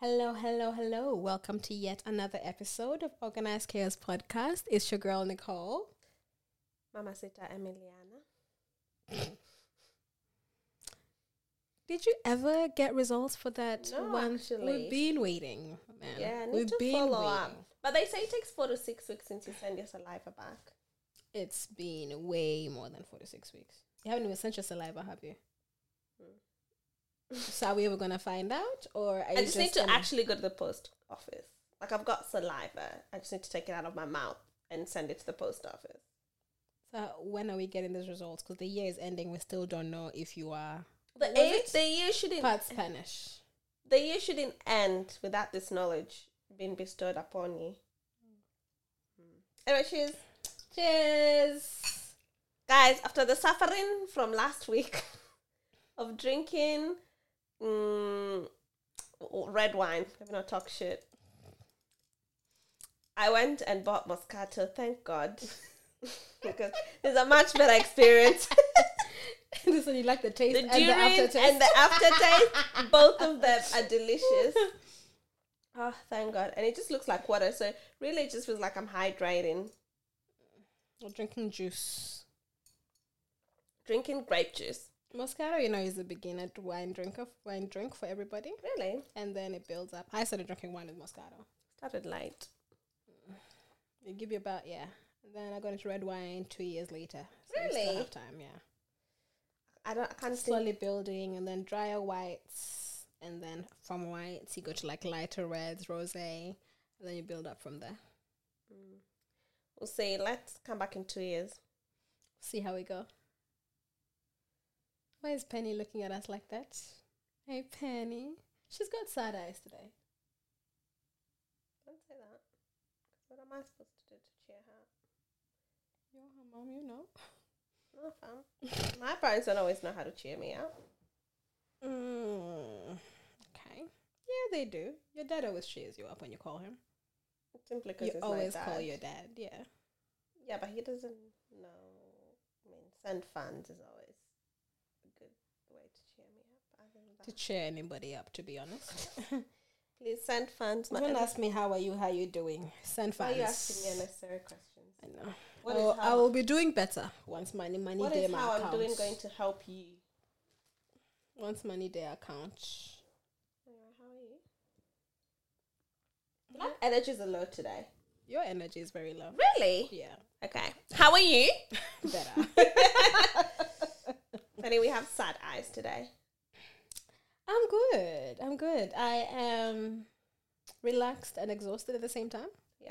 Hello, hello, hello. Welcome to yet another episode of Organized Chaos Podcast. It's your girl, Nicole. Mama Sita Emiliana. Did you ever get results for that No, one? actually. We've been waiting, man. Yeah, I need We've to been follow waiting. up. But they say it takes four to six weeks since you send your saliva back. It's been way more than four to six weeks. You haven't even sent your saliva, have you? Hmm. So are we ever going to find out? Or are I you just need to gonna- actually go to the post office. Like I've got saliva. I just need to take it out of my mouth and send it to the post office. So when are we getting those results? Because the year is ending. We still don't know if you are The, it? the year shouldn't part Spanish. the year shouldn't end without this knowledge being bestowed upon you. Anyway, cheers. Cheers. Guys, after the suffering from last week of drinking mm, red wine, let me not talk shit. I went and bought Moscato, thank God. because it's a much better experience. this one you like the taste the and the aftertaste. and the aftertaste, both of them are delicious. Oh, thank God. And it just looks like water. So really it just feels like I'm hydrating. Or drinking juice. Drinking grape juice. Moscato, you know, is a beginner wine drinker, wine drink for everybody, Really? and then it builds up. I started drinking wine with Moscato. Started light. It give you about yeah. And then I got into red wine two years later. So Really? have time, yeah. I don't I can't Slowly building, and then drier whites, and then from whites you go to like lighter reds, rosé, and then you build up from there. Mm. We'll see. Let's come back in two years. See how we go. Why is Penny looking at us like that? Hey, Penny. She's got sad eyes today. Don't say that. What am I supposed to do to cheer her? You're her mom, you know. No, fam. My parents don't always know how to cheer me up. Mm, okay. Yeah, they do. Your dad always cheers you up when you call him. Simply because You always call your dad, yeah. Yeah, but he doesn't know. I mean, send funds is always a good way to cheer me up. Other than To cheer anybody up, to be honest. please send funds. My Don't ask me how are you, how are you doing. Send Why are you asking me unnecessary questions? I know. What oh, is I will be doing better once money money what day is my how I'm doing going to help you? once money day account. Yeah, how are you? Hmm? My energy's a low today. Your energy is very low. Really? Yeah. Okay. How are you? Better. Funny, we have sad eyes today. I'm good. I'm good. I am relaxed and exhausted at the same time. Yeah.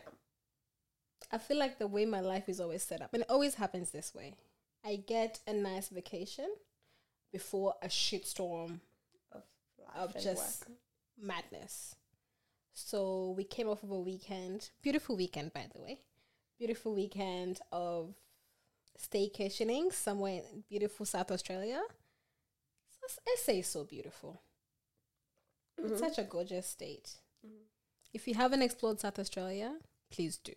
I feel like the way my life is always set up, and it always happens this way. I get a nice vacation before a shitstorm Of, of just work. madness. So we came off of a weekend, beautiful weekend, by the way, beautiful weekend of staycationing somewhere in beautiful South Australia. SA is so beautiful. It's Mhm. such a gorgeous state. Mhm. If you haven't explored South Australia, please do.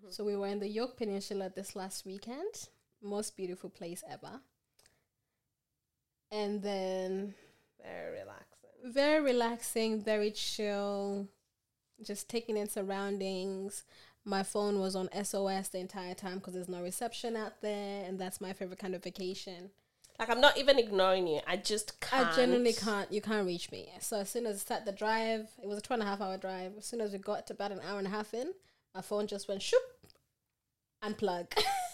Mhm. So we were in the Yorke Peninsula this last weekend. Most beautiful place ever. And then Very relaxing. very relaxing, very chill, just taking in surroundings. My phone was on SOS the entire time because there's no reception out there, and that's my favorite kind of vacation. Like I'm not even ignoring you. I just can't. I genuinely can't. You can't reach me. So as soon as I start the drive, it was a two and a half hour drive. As soon as we got to about an hour and a half in, my phone just went shoop, unplug.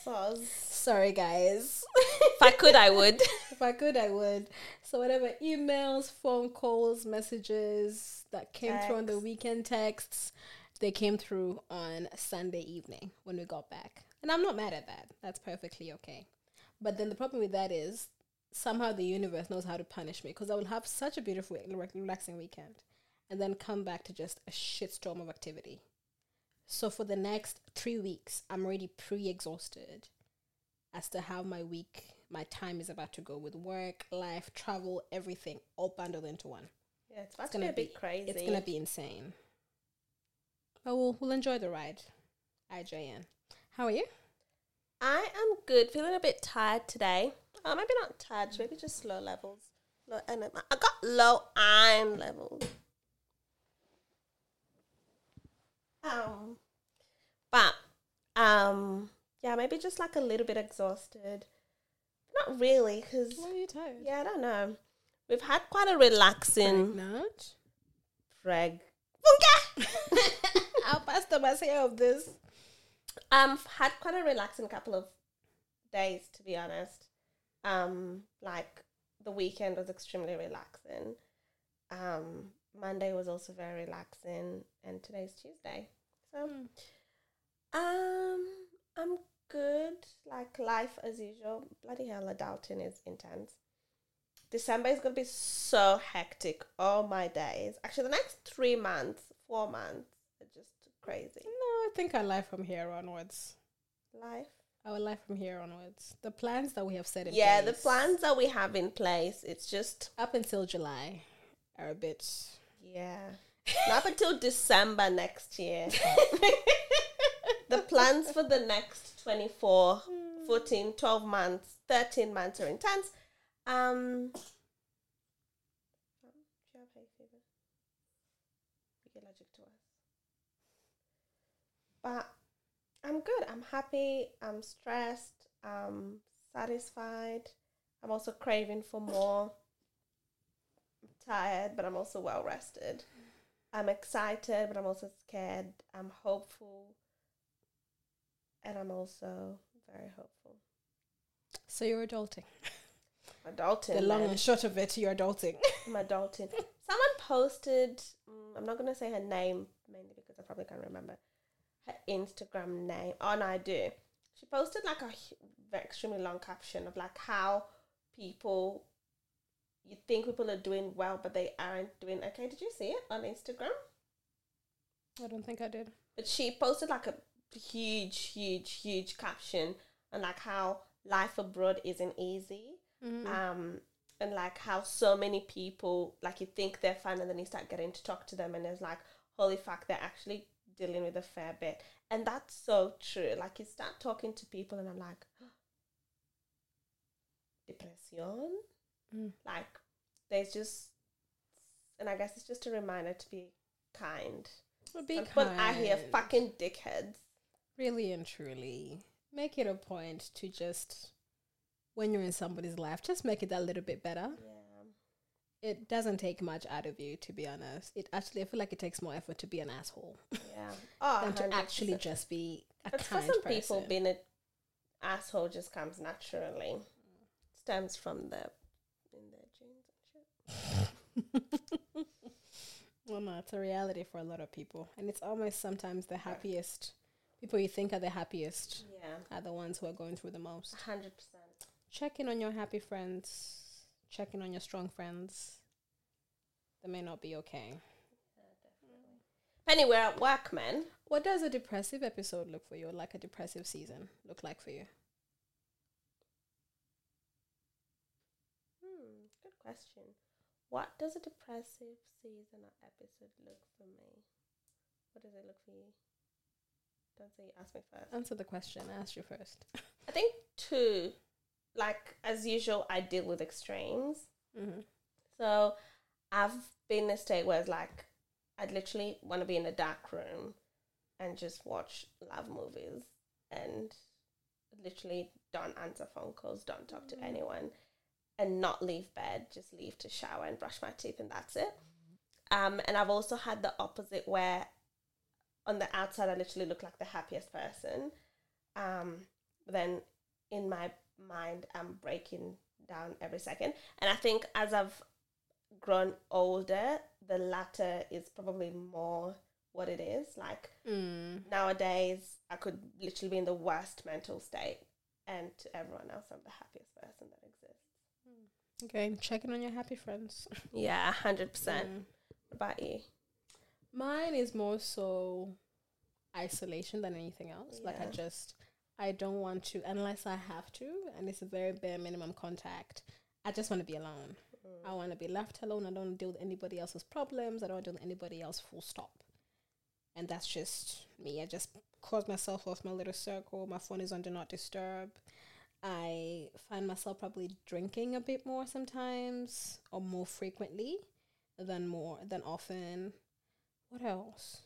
Sorry, guys. if I could, I would. if I could, I would. So whatever emails, phone calls, messages that came through on the weekend texts, they came through on Sunday evening when we got back. And I'm not mad at that. That's perfectly okay. But then the problem with that is somehow the universe knows how to punish me because I will have such a beautiful, relaxing weekend and then come back to just a shitstorm of activity. So for the next three weeks, I'm already pre exhausted as to how my week, my time is about to go with work, life, travel, everything all bundled into one. Yeah, it's It's gonna be a bit be- crazy. It's gonna be insane. But we'll we'll enjoy the ride. IJN. How are you? I am good. Feeling a bit tired today. Oh, maybe not touch. Maybe just low levels. Low anaemia. Uh, I got low iron levels. Um, but um, yeah, maybe just like a little bit exhausted. Not really, because are you tired? Yeah, I don't know. We've had quite a relaxing. Pregnant? Preg. I'll pass the message of this. Um, had quite a relaxing couple of days, to be honest. Um, like the weekend was extremely relaxing. Um, Monday was also very relaxing, and today's Tuesday. So, um, I'm good. Like life as usual. Bloody hell, adulting is intense. December is gonna be so hectic. All my days. Actually, the next three months, four months, are just crazy. No, I think our life from here onwards. Life. Our life from here onwards. The plans that we have set in place yeah, the plans that we have in place, it's just up until July are a bit. yeah. Not until December next year. the plans for the next 24, 14, 12 months, 13 months are intense. Um do you have hay fever? You're allergic. But I'm good. I'm happy. I'm stressed. I'm satisfied. I'm also craving for more. I'm tired, but I'm also well rested. I'm excited, but I'm also scared. I'm hopeful. And I'm also very hopeful. So you're adulting. Adulting. the long man. and short of it, you're adulting. I'm adulting. Someone posted, mm, I'm not going to say her name mainly because I probably can't remember her Instagram name. Oh, no, I do. She posted like a extremely long caption of like how people, you think people are doing well, but they aren't doing okay. Did you see it on Instagram? I don't think I did. But she posted like a huge, huge, huge caption and like how life abroad isn't easy Mm. um and like how so many people like you think they're fine and then you start getting to talk to them and it's like holy fuck they're actually dealing with a fair bit. And that's so true. Like you start talking to people and i'm like depression? Mm. like there's just and i guess it's just a reminder to be kind. But be Some people out here kind. fucking dickheads. Really and truly make it a point to just when you're in somebody's life just make it a little bit better. Yeah it doesn't take much out of you to be honest it actually i feel like it takes more effort to be an asshole yeah oh than to 100%. actually just be a But for kind some person people, being an asshole just comes naturally. Stems from the in their genes and shit. well no it's a reality for a lot of people and it's almost sometimes the happiest people you think are the happiest Yeah, are the ones who are going through the most hundred percent. check in on your happy friends check in on your strong friends they may not be okay Anyway, we're at work, man. What does a depressive episode look for you, or like a depressive season, look like for you? Hmm, good question. What does a depressive season or episode look for me? What does it look for you? Don't say you ask me first. Answer the question. I asked you first. I think two, like as usual, I deal with extremes. Mm-hmm. So I've been in a state where it's like I'd literally want to be in a dark room and just watch love movies and literally don't answer phone calls, don't talk to anyone, and not leave bed, just leave to shower and brush my teeth, and that's it. Um, and I've also had the opposite where on the outside I literally look like the happiest person. Um, then in my mind I'm breaking down every second. And I think as I've grown older, the latter is probably more what it is. Like Mm. nowadays, I could literally be in the worst mental state, and to everyone else, I'm the happiest person that exists. Okay, checking on your happy friends. Yeah, hundred percent. Mm. What about you? Mine is more so isolation than anything else. Like I just, I don't want to unless I have to, and it's a very bare minimum contact. I just want to be alone. Mm. I want to be left alone. I don't want to deal with anybody else's problems. I don't want to deal with anybody else. Full stop. And that's just me. I just close myself off my little circle. My phone is on do not disturb. I find myself probably drinking a bit more sometimes, or more frequently than more than often. What else?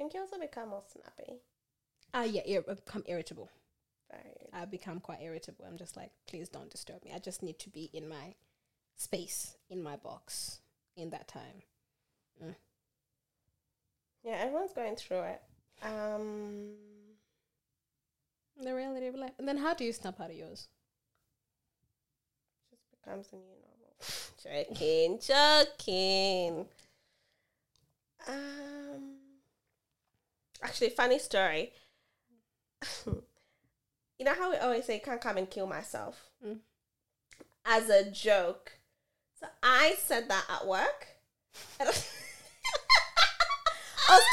think you also become more snappy. Ah, yeah, ir- become irritable. Very. I become quite irritable. I'm just like, please don't disturb me. I just need to be in my space, in my box, in that time. Yeah, everyone's going through it. Um, The reality of life. And then how do you snap out of yours? just becomes a new normal. joking, joking. Um, actually, funny story. you know how we always say, "Can't come and kill myself," Mm. as a joke. So I said that at work. I was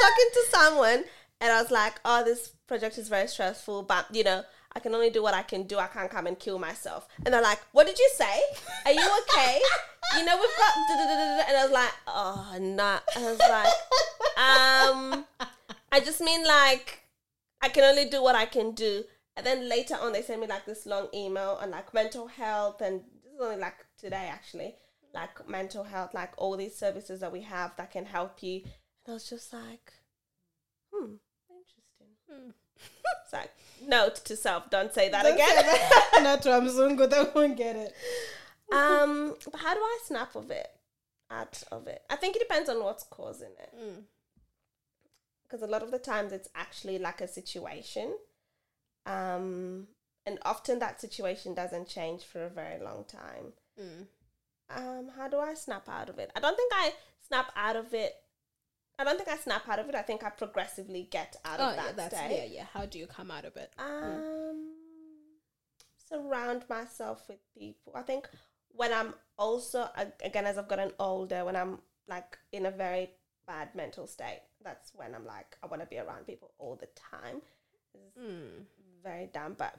talking to someone, and I was like, "Oh, this project is very stressful, but you know." I can only do what I can do. I can't come and kill myself. And they're like, "What did you say? Are you okay? you know we've got." da- da- da- da- da." And I was like, "Oh, nah." I was like, "Um, I just mean like I can only do what I can do." And then later on, they sent me like this long email on like mental health, and this is only like today actually, like mental health, like all these services that we have that can help you. And I was just like, "Hmm, interesting." Hmm. It's like note to self: don't say that Don't again. say that. Not to Mzungu, they won't get it. um, but how do I snap of it? Out of it, I think it depends on what's causing it. Mm. Because a lot of the times it's actually like a situation, um, and often that situation doesn't change for a very long time. Mm. Um, how do I snap out of it? I don't think I snap out of it. I don't think I snap out of it. I think I progressively get out Oh, of yeah, that that's state. yeah, yeah. How do you come out of it? Um, surround myself with people. I think when I'm also again as I've gotten older, when I'm like in a very bad mental state, that's when I'm like I want to be around people all the time. It's Mm. very dumb, but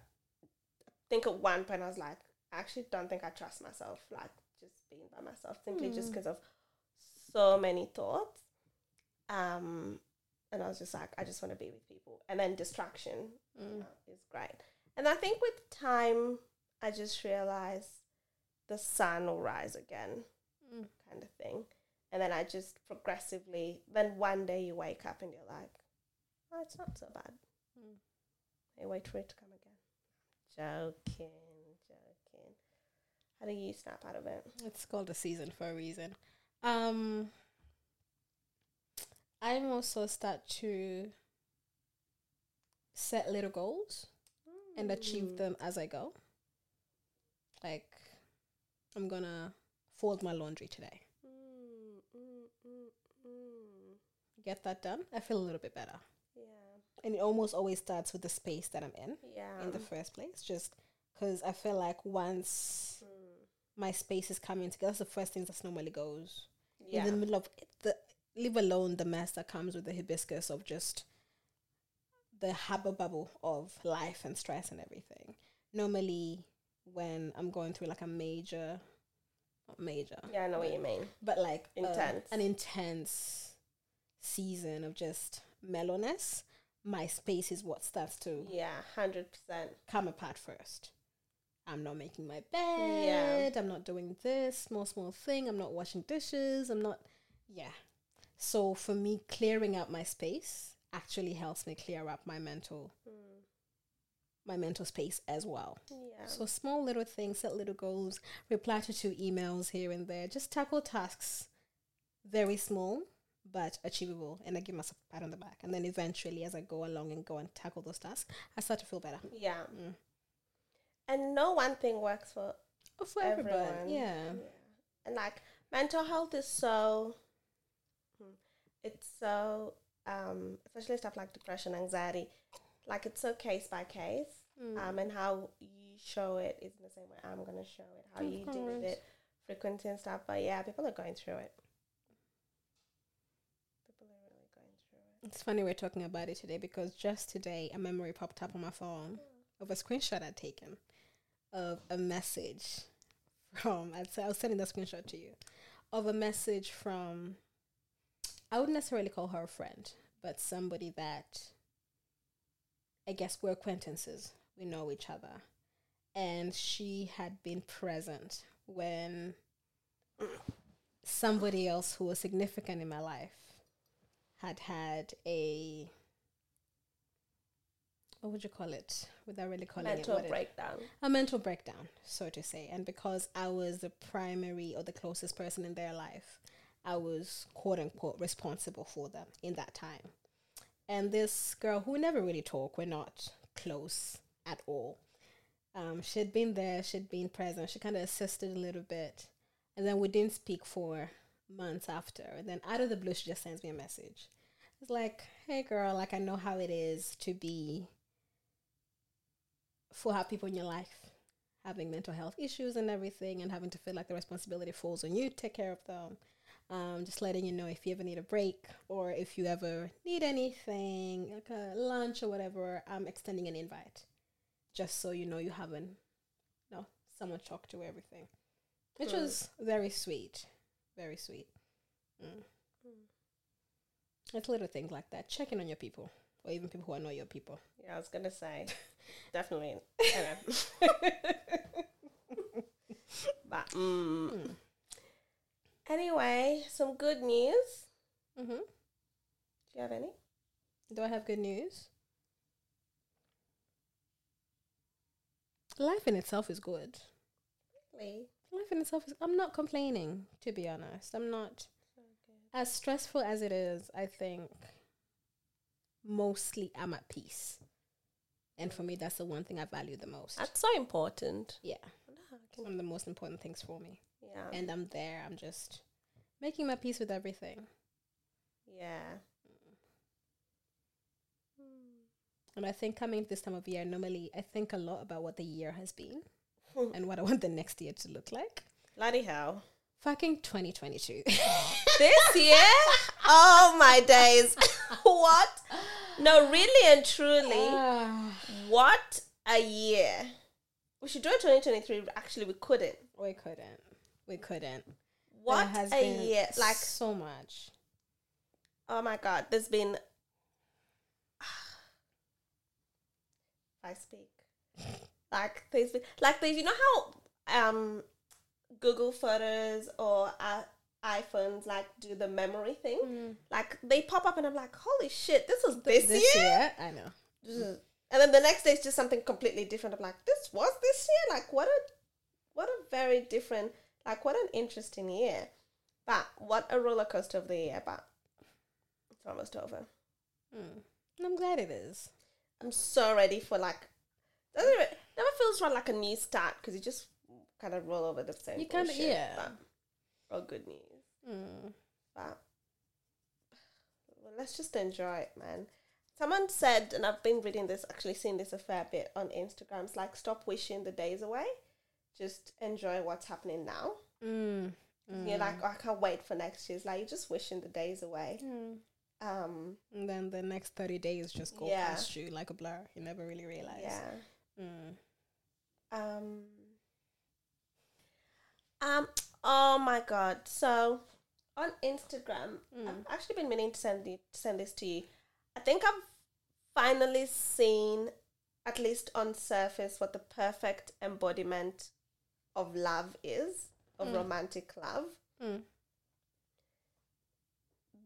I think at one point I was like, I actually don't think I trust myself. Like just being by myself, simply just Mm. because of so many thoughts. Um, and I was just like, I just want to be with people, and then distraction Mm. uh, is great. And I think with time, I just realized the sun will rise again, Mm. kind of thing. And then I just progressively, then one day you wake up and you're like, oh, it's not so bad. Mm. You wait for it to come again. Joking, joking. How do you snap out of it? It's called a season for a reason. Um, I'm also start to set little goals and achieve Mm. them as I go. Like, I'm gonna fold my laundry today. Mm, mm, mm, mm. Get that done. I feel a little bit better. Yeah, And it almost always starts with the space that I'm in yeah. in the first place. Just because I feel like once Mm. my space is coming together, that's the first thing that normally goes. yeah. in the middle of the leave alone the mess that comes with the hibiscus of just the hubble bubble of life and stress and everything. Normally, when I'm going through like a major, not major, yeah, I know what you mean. but like uh, Intense. an intense season of just mellowness, my space is what starts to Yeah, hundred percent. come apart first. I'm not making my bed. I'm not doing this small, small thing. I'm not washing dishes. I'm not, yeah. So for me, clearing out my space actually helps me clear up my mental, mm. my mental space as well. Yeah. So small little things, set little goals, reply to two emails here and there. Just tackle tasks, very small but achievable, and I give myself a pat on the back. And then eventually, as I go along and go and tackle those tasks, I start to feel better. yeah. Mm. And no one thing works for Oh, for everybody, everyone. yeah. And like mental health is so hmm, it's so um especially stuff like depression, anxiety, like it's so case by case. Mm. Um and how you show it isn't the same way I'm gonna show it. How Of you deal with it, frequency and stuff. But yeah, people are going through it. People are really going through it. It's funny we're talking about it today because just today a memory popped up on my phone of a screenshot I'd taken of a message from I'd say I was sending that screenshot to you of a message from I wouldn't necessarily call her a friend, but somebody that I guess we're acquaintances. We know each other. And she had been present when somebody else who was significant in my life had had a what would you call it without really calling Mental it it- breakdown. a mental breakdown, so to say. And because I was the primary or the closest person in their life, I was quote unquote responsible for them in that time. And this girl who we never really talk, we're not close at all. Um, she'd been there, she'd been present, she kind of assisted a little bit. And then we didn't speak for months after. And then out of the blue, she just sends me a message. It's like, hey girl, like I know how it is to be for have people in your life having mental health issues and everything and having to feel like the responsibility falls on you to take care of them. Um, just letting you know if you ever need a break or if you ever need anything, like a lunch or whatever, I'm extending an invite. Just so you know you haven't you know, someone to talk to everything. Which was very sweet. Very sweet. Mm. It's little things like that. Checking on your people. Or even people who are not your people. Yeah, I was gonna say, definitely. but mm. Mm. anyway, some good news. Mm-hmm. Do you have any? Do I have good news? Life in itself is good. Really? Life in itself is. I'm not complaining, to be honest. I'm not. As stressful as it is, I think mostly I'm at peace. And for me, that's the one thing I value the most. That's so important. yeah. It's one of the most important things for me. Yeah. And I'm there. I'm just making my peace with everything. yeah. And I think coming to this time of year, normally I think a lot about what the year has been and what I want the next year to look like. Bloody hell. Fucking 2022. This year? oh my days. what? No, really and truly, Ah, what a year. We should do it 2023. Actually, we couldn't. we couldn't. We couldn't. What has a been year. Like, so much. oh my God, there's been. I speak. Like, there's. Like, there's, you know how um, Google Photos or uh, iPhones, like, do the memory thing? Like, they pop up and I'm like, holy shit, this was this, This year? year, I know. And then the next day it's just something completely different. I'm like, this was this year? Like, what a, what a very different, like, what an interesting year. But what a roller coaster of the year, but it's almost over. Mm. I'm glad it is. I'm so ready for like, never feels right like a new start because you just kind of roll over the same. You kinda- yeah. But all good news. Mm. But well, let's just enjoy it, man. Someone said, and I've been reading this, actually seen this a fair bit on Instagram. It's like stop wishing the days away. Just enjoy what's happening now. Mm. You're like, oh, I can't wait for next year. It's like you're just wishing the days away. Mm. Um, And then the next 30 days just go Yeah. past you like a blur. You never really realize. yeah. Um. Um. Oh my god! So on Instagram, Mm. I've actually been meaning to send to send this to you. I think I've finally seen, at least on surface, what the perfect embodiment of love is, of Mm. romantic love. Mm.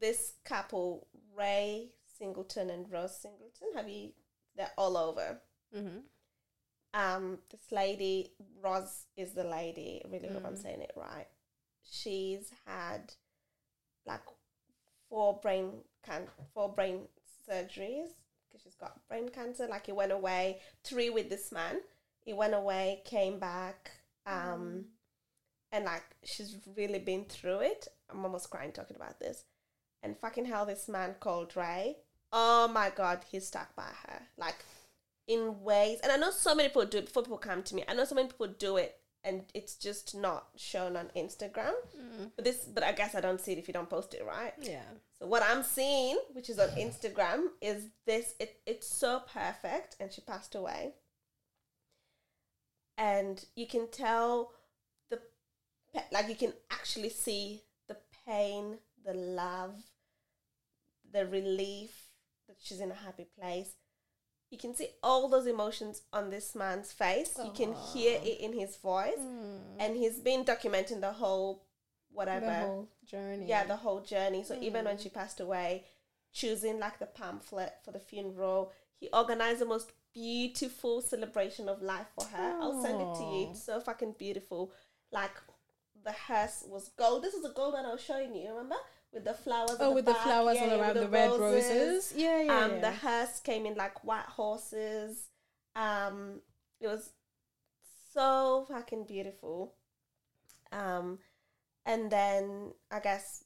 This couple, Ray Singleton and Rose Singleton, have you? They're all over. Mm-hmm. Um this lady Roz is the lady I really hope I'm Mm. saying it right. She's had like four brain can four brain surgeries because she's got brain cancer. Like it went away three with this man. It went away came back um and like she's really been through it. I'm almost crying talking about this. And fucking hell this man called Ray. Oh my god he's stuck by her. Like in ways and I know so many people do it before people come to me. I know so many people do it and it's just not shown on Instagram. Mm. But this but I guess I don't see it if you don't post it, right? Yeah. So what I'm seeing, which is on Instagram, is this it, it's so perfect and she passed away. And you can tell the pe- like you can actually see the pain, the love, the relief that she's in a happy place. You can see all those emotions on this man's face. You can hear it in his voice. Mm. And he's been documenting the whole whatever The whole journey. yeah the whole journey so even when Mm. she passed away choosing like the pamphlet for the funeral. He organized the most beautiful celebration of life for her. I'll send it to you. It's so fucking beautiful. Like the hearse was gold. This is the gold that I was showing you. Remember with the flowers. Oh, at with the the flowers Yeah, all around with the, red roses. Yeah, yeah. um, yeah. the hearse came in like white horses. Um, it was so fucking beautiful. Um, and then I guess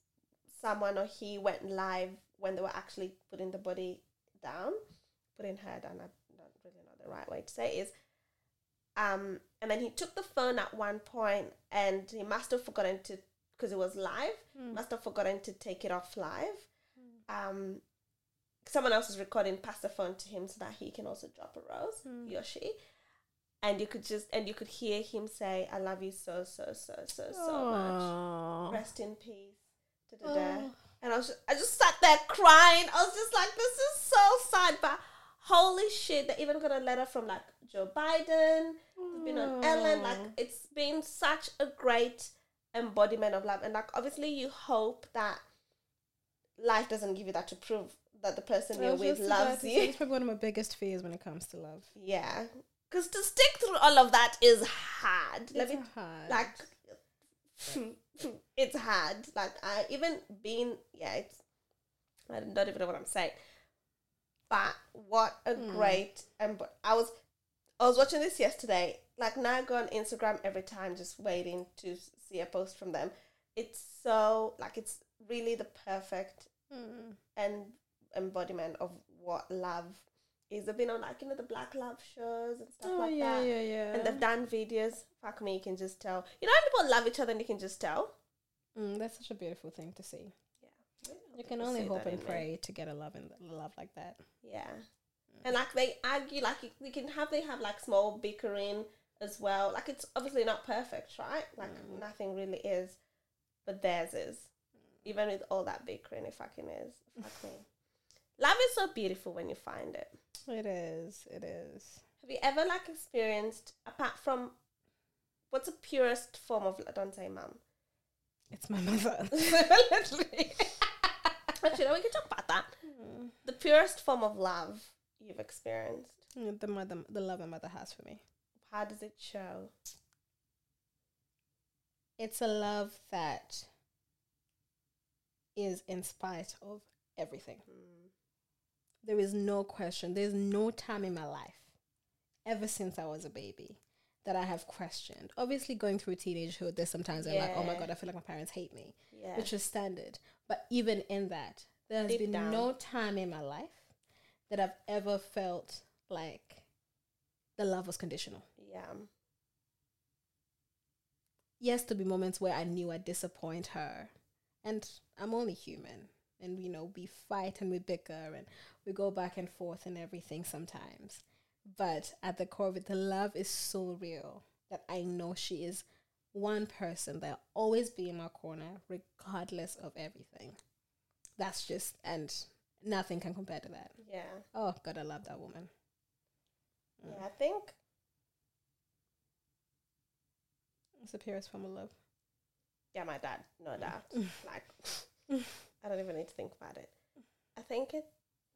someone or he went live when they were actually putting the body down, putting her down. I don't really know the right way to say it is. Um, and then he took the phone at one point, and he must have forgotten to because it was live. Mm. Must have forgotten to take it off live. Um, someone else is recording, Pass the phone to him so that he can also drop a rose, Mm. he or she. And you could just and you could hear him say, "I love you so so so so so much. Rest in peace." Da-da-da. And I was just, I just sat there crying. I was just like, this is so sad. But holy shit, they even got a letter from like Joe Biden. It's been on Ellen. Like it's been such a great embodiment of love. And like obviously you hope that life doesn't give you that to prove that the person you're with loves you. It's probably one of my biggest fears when it comes to love. Yeah. Because to stick through all of that is hard. Let It's me hard. like it's hard. Like I even being yeah, it's I don't even know what I'm saying. But what a Hmm. great and but I was I was watching this yesterday. Like now I go on Instagram every time just waiting to see a post from them. It's so like it's really the perfect Mm. and embodiment of what love is. They've been on like you know the black love shows and stuff Oh like yeah, that. yeah, yeah. And they've done videos. Fuck me, you can just tell. You know when people love each other and you can just tell? Mm, that's such a beautiful thing to see. Yeah. You can only hope and pray to get a love and love like that. Yeah. And like they argue, like you, you can have, they have like small bickering as well. Like it's obviously not perfect, right? Like Mm. nothing really is. But theirs is. Even with all that bickering, it fucking is. Fuck me. Love is so beautiful when you find it. It is. It is. Have you ever like experienced apart from what's the purest form of don't say mum? It's my mother. Literally. Actually, no, we can talk about that. Mm. The purest form of love you've experienced. Mm, the mother, the love my mother has for me. How does it show? It's a love that is in spite of everything. Mm. There is no question. There's no time in my life, ever since I was a baby, that I have questioned. Obviously, going through teenagehood, there's sometimes I'm like, oh my god, I feel like my parents hate me, Yeah. which is standard. But even in that, there has Deep been down. no time in my life that I've ever felt like the love was conditional. Yeah. yes, there'll be moments where I knew I'd disappoint her. And I'm only human. And, you know, we fight and we bicker and we go back and forth and everything sometimes. But at the core of it, the love is so real that I know she is one person that'll always be in my corner, regardless of everything. That's just, and nothing can compare to that. Yeah. Oh, God, I love that woman. Mm. Yeah. I think It's the purest form of love. yeah, my dad, no doubt. Mm. like I don't even need to think about it. I think it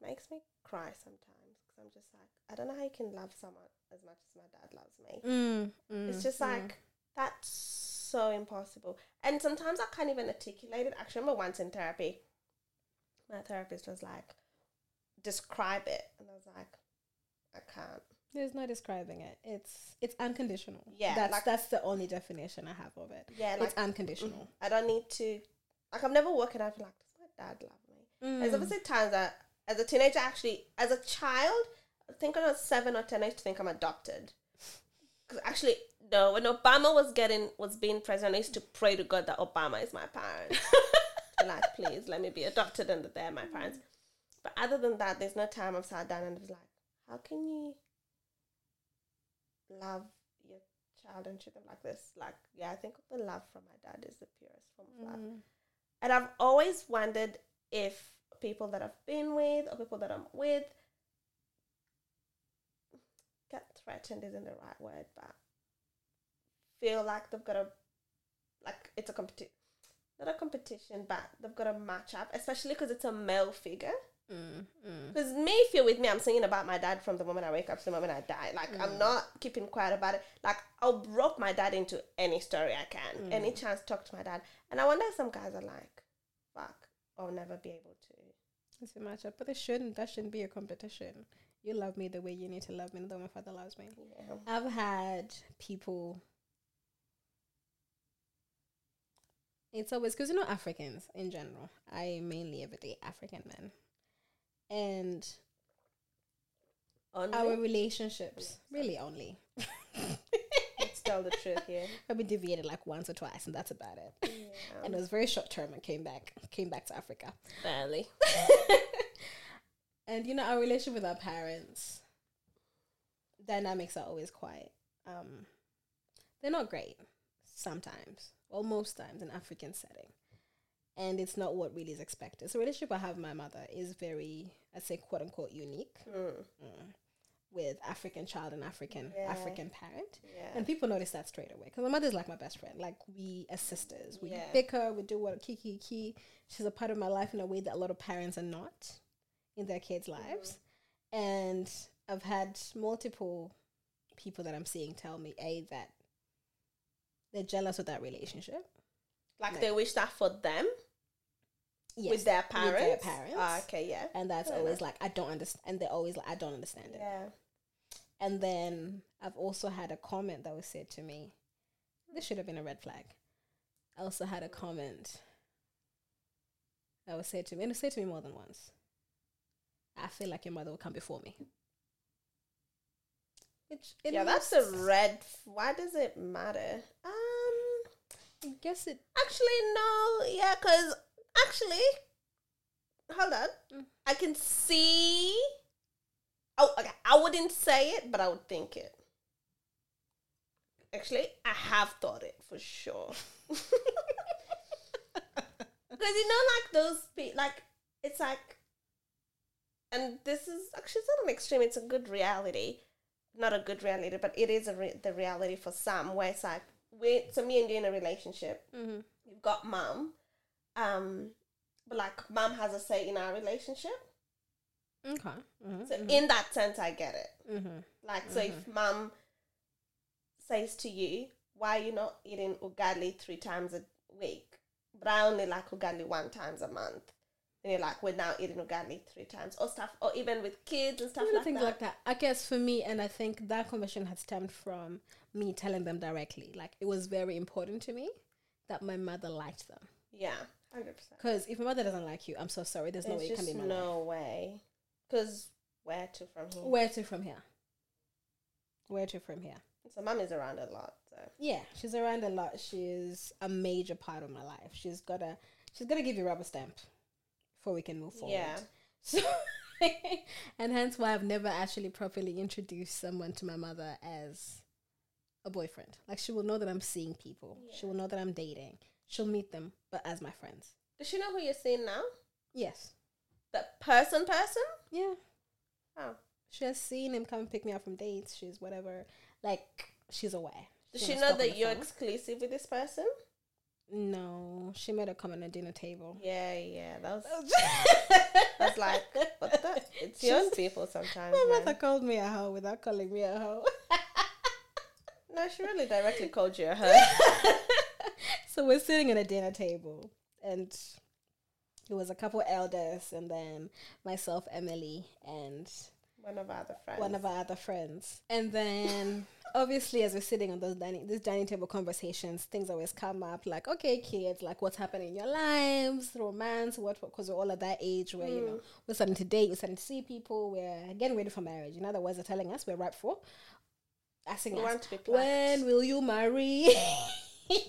makes me cry sometimes because I'm just like I don't know how you can love someone as much as my dad loves me. Mm, It's just like that's so impossible. And sometimes I can't even articulate it. Actually, I remember once in therapy, my therapist was like, "Describe it," and I was like, "I can't." There's no describing it. It's it's unconditional. Yeah, that's like- that's the only definition I have of it. Yeah, like it's unconditional. I don't need to. Like I've never woken up and like, does my dad love me? There's Mm. obviously times that as a teenager, actually, as a child, I think when I was seven or ten, I used to think I'm adopted. Because actually, no, when Obama was getting was being president, I used to pray to God that Obama is my parents. To like, please let me be adopted and that they're my parents. But other than that, there's no time I've sat down and was like, how can you love your child and treat them like this? Like, yeah, I think the love from my dad is the purest form of love. Mm. And I've always wondered if people that I've been with or people that I'm with get threatened isn't the right word, but feel like they've got a like it's a competition, not a competition, but they've got to match up, especially because it's a male figure. Mm, mm. Because me, if you're with me, I'm singing about my dad from the moment I wake up to the moment I die. Like I'm not keeping quiet about it. Like I'll rope my dad into any story I can, any chance talk to my dad. And I wonder if some guys are like, "Fuck, I'll never be able to." It's a matchup, but it shouldn't. That shouldn't be a competition. You love me the way you need to love me, the way my father loves me. Yeah. I've had people. It's always because you know Africans in general. I mainly ever date African men, and Only? our relationships really only. Let's tell the truth here. Probably deviated like once or twice, and that's about it. Yeah. And it was very short term. and came back, came back to Africa. Barely. and you know our relationship with our parents dynamics are always quite um they're not great sometimes or most times in african setting and it's not what really is expected so relationship i have with my mother is very i'd say quote unquote unique Mm. mm, with african child and african Yeah. african parent Yeah. and people notice that straight away because my mother's like my best friend. Like we as sisters, we Yeah. bicker, we do what kiki kiki. She's a part of my life in a way that a lot of parents are not in their kids' lives. And I've had multiple people that I'm seeing tell me a that they're jealous of that relationship. like like- they wish that for them Yes, with their parents. With their parents. Ah, okay, yeah. and that's Fair always enough. like I don't understand. And they're always like I don't understand it. Yeah. And then I've also had a comment that was said to me. This should have been a red flag. I also had a comment that was said to me, and it was said to me more than once. I feel like your mother will come before me. Which yeah, that's a red. f- Why does it matter? Um, I guess it. actually, no. Yeah, because actually, hold on. Mm. I can see. Oh, okay. I wouldn't say it, but I would think it. Actually, I have thought it for sure. Because you know, like those people, like it's like, and this is actually it's not an extreme. It's a good reality, not a good reality, but it is a re- the reality for some. Where it's like, we so me and you in a relationship, Mm-hmm. you've got mom, um, but like mom has a say in our relationship. Okay. Mm-hmm. So in that sense, I get it. mm-hmm. Like, so if mom says to you, "Why are you not eating ugali three times a week?" But I only like ugali one times a month. And you're like, "We're now eating ugali three times," or stuff, or even with kids and stuff like things that. like that. I guess for me, and I think that conversation had stemmed from me telling them directly. Like it was very important to me that my mother liked them. yeah, hundred percent. Because if my mother doesn't like you, I'm so sorry. There's no way you can be my life. no way. Because where to from here? Where to from here? Where to from here? So mom is around a lot. So Yeah, she's around a lot. She's a major part of my life. She's gotta she's gotta give you a rubber stamp before we can move forward. yeah, So and hence why I've never actually properly introduced someone to my mother as a boyfriend. Like she will know that I'm seeing people. She will know that I'm dating. She'll meet them, but as my friends. does she know who you're seeing now? Yes. That person, person. Yeah. Oh, She has seen him come and pick me up from dates. She's whatever. Like she's aware. does she know that you're phone. exclusive with this person? No, she made a comment at dinner table. Yeah, yeah. That was that's like, what the? It's young people sometimes. My mother called me a hoe without calling me a hoe. No, she really directly called you a hoe. So we're sitting at a dinner table, and it was a couple elders, and then myself, Emily, and One of our other friends. one of our other friends. And then obviously as we're sitting on those dining these dining table conversations, things always come up like, okay, kids, like what's happening in your lives, romance, what because we're all at that age where, you know, mm. we're starting to date, we're starting to see people, we're getting ready for marriage. In other words, they're telling us we're ripe for asking We us want to be when will you marry?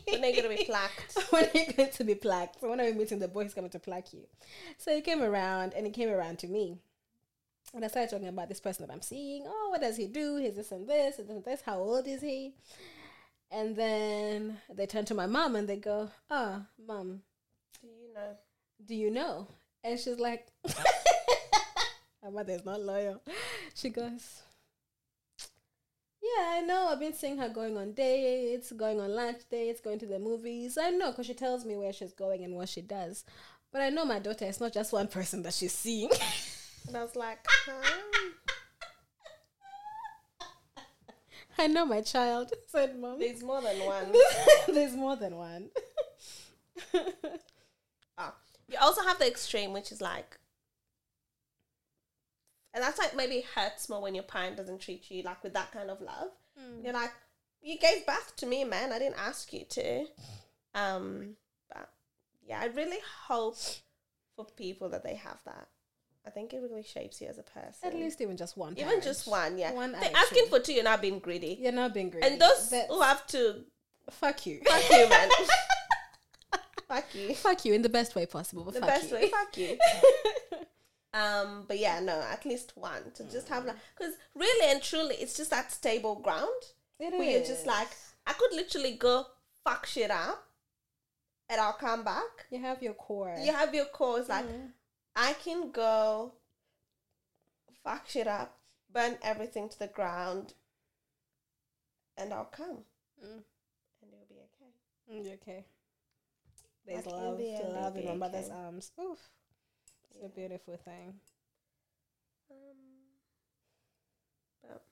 when are you gonna be plaqued? when are you going to be plaqued? So when are we meeting the boy who's coming to plaque you? So he came around and he came around to me. And I started talking about this person that I'm seeing. Oh, what does he do? He's this and this and this and this. How old is he? And then they turn to my mom and they go, Oh, mom, Do you know? do you know? And she's like, My mother is not loyal. She goes, Yeah, I know. I've been seeing her going on dates, going on lunch dates, going to the movies. I know because she tells me where she's going and what she does. But I know my daughter it's not just one person that she's seeing. And I was like, huh? I know my child, said mom. there's more than one. There's more than one. Ah. You also have the extreme, which is like, and that's like maybe hurts more when your parent doesn't treat you like with that kind of love. You're like, you gave birth to me, man. I didn't ask you to. Um, but yeah, I really hope for people that they have that. I think it really shapes you as a person. At least even just one. even just one, yeah. One They're asking for two, you're not being greedy. You're not being greedy. And those That's- who have to, fuck you. fuck you, man. fuck you. fuck you in the best way possible. The best you. way, fuck you. Um, but yeah, no, at least one to just have like, because really and truly, it's just that stable ground It where you're just like, I could literally go fuck shit up, and I'll come back. you have your core. You have your core. It's like Mm. I can go fuck shit up, burn everything to the ground, and I'll come, Mm. and it'll be okay. Mm, okay. There's love, love in my mother's okay. arms. Oof, it's Yeah. a beautiful thing. Um, but,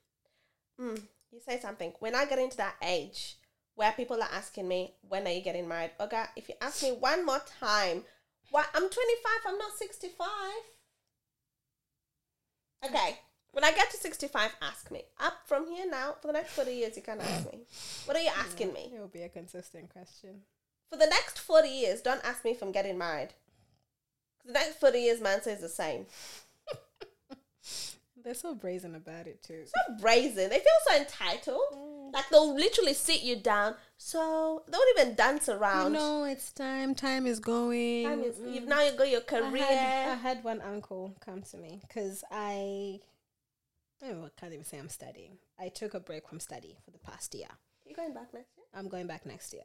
mm, you say something. When I get into that age where people are asking me, when are you getting married? Oga, if you ask me one more time, why I'm 25, I'm not 65. Okay. When I get to 65, ask me. Up from here now, for the next 40 years, you can ask me. What are you asking me? It will be a consistent question. For the next 40 years, don't ask me if I'm getting married. Next 40 years, man says the same. They're so brazen about it too. so brazen. They feel so entitled. Like they'll literally sit you down. So they won't even dance around. You around. know, it's time. Time is going. Time is- Mm. you've now you got your I career. had, I had one uncle come to me because I, oh, I can't even say I'm studying. I took a break from study for the past year. you going back next year? I'm going back next year.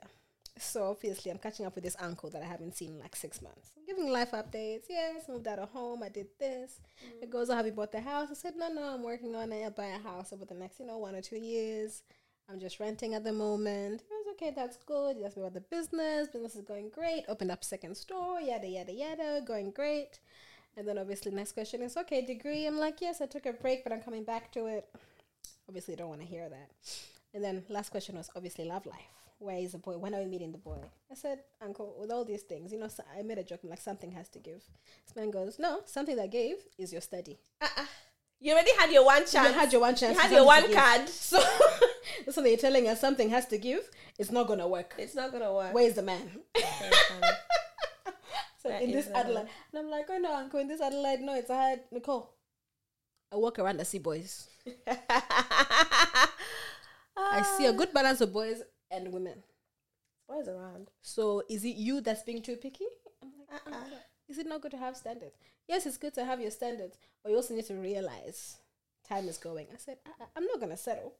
So obviously, I'm catching up with this uncle that I haven't seen in like six months. I'm giving life updates. Yes, moved out of home. I did this. Mm-hmm. It goes, oh, have you bought the house? I said, no, no, I'm working on it. I'll buy a house over the next, you know, one or two years. I'm just renting at the moment. It was okay. That's good. He asked me about the business. Business is going great. Opened up second store. Yada yada yada. Going great. And then obviously, next question is okay. Degree. I'm like, yes, I took a break, but I'm coming back to it. Obviously, don't want to hear that. And then last question was obviously love life. Where is the boy? When are we meeting the boy? I said, Uncle, with all these things, you know, so I made a joke. I'm like, something has to give. This man goes, No, something that gave is your study. Uh-uh. You already had your one chance. You had your one chance. You had your one card. So when you're telling us something has to give. It's not gonna work. It's not gonna work. Where's the man? So That in this. Adelaide, and I'm like, oh no, uncle, in this Adelaide, no, it's a hard. Nicole, I walk around, I see boys. I see a good balance of boys and women. Boys around. So is it you that's being too picky? I'm like, Uh-uh. "Uncle, is it not good to have standards? Yes, it's good to have your standards, but you also need to realize time is going. I said, I- I- I'm not gonna settle.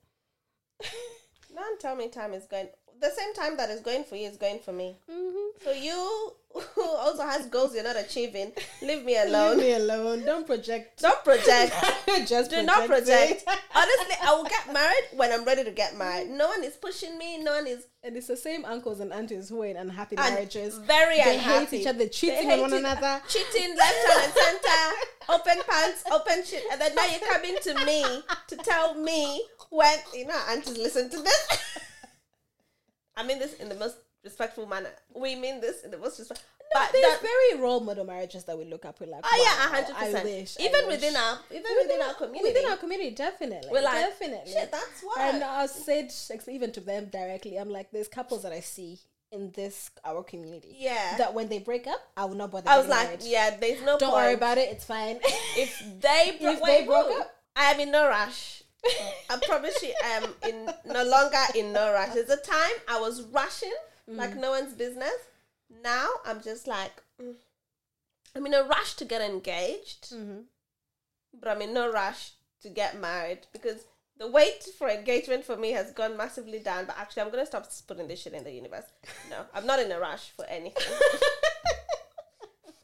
Don't tell me time is going. The same time that is going for you is going for me. Mm-hmm. So you also has goals you're not achieving, leave me alone. Leave me alone. Don't project. Don't project. Just Do not project. project. Eh? Honestly, I will get married when I'm ready to get married. No one is pushing me. No one is And it's the same uncles and aunties who are in unhappy and marriages. very They unhappy. hate each other, cheating They on one it- another. cheating left hand and center, open pants, open shit, and then now you're coming to me to tell me when you know aunties listen to this. I mean this in the most respectful manner. We mean this in the most respectful. but There's that, very role model marriages that we look up. We're like, oh yeah, wow, a hundred percent. I Even wish. within our even within, our community, Within our community, definitely. we're like definitely. shit. That's why. And I said even to them directly, I'm like, there's couples that I see in this our community. yeah. That when they break up, I will not bother. I was like, married. yeah, there's no. Don't point. worry about it. It's fine. if they bro- if wait, they broke who? up, I am in no rush. I promise you, I am in no longer in no rush. There's a time I was rushing like no one's business. Now I'm just like, mm, I'm in a rush to get engaged, mm-hmm. but I'm in no rush to get married because the wait for engagement for me has gone massively down. But actually, I'm gonna stop putting this shit in the universe. No, I'm not in a rush for anything.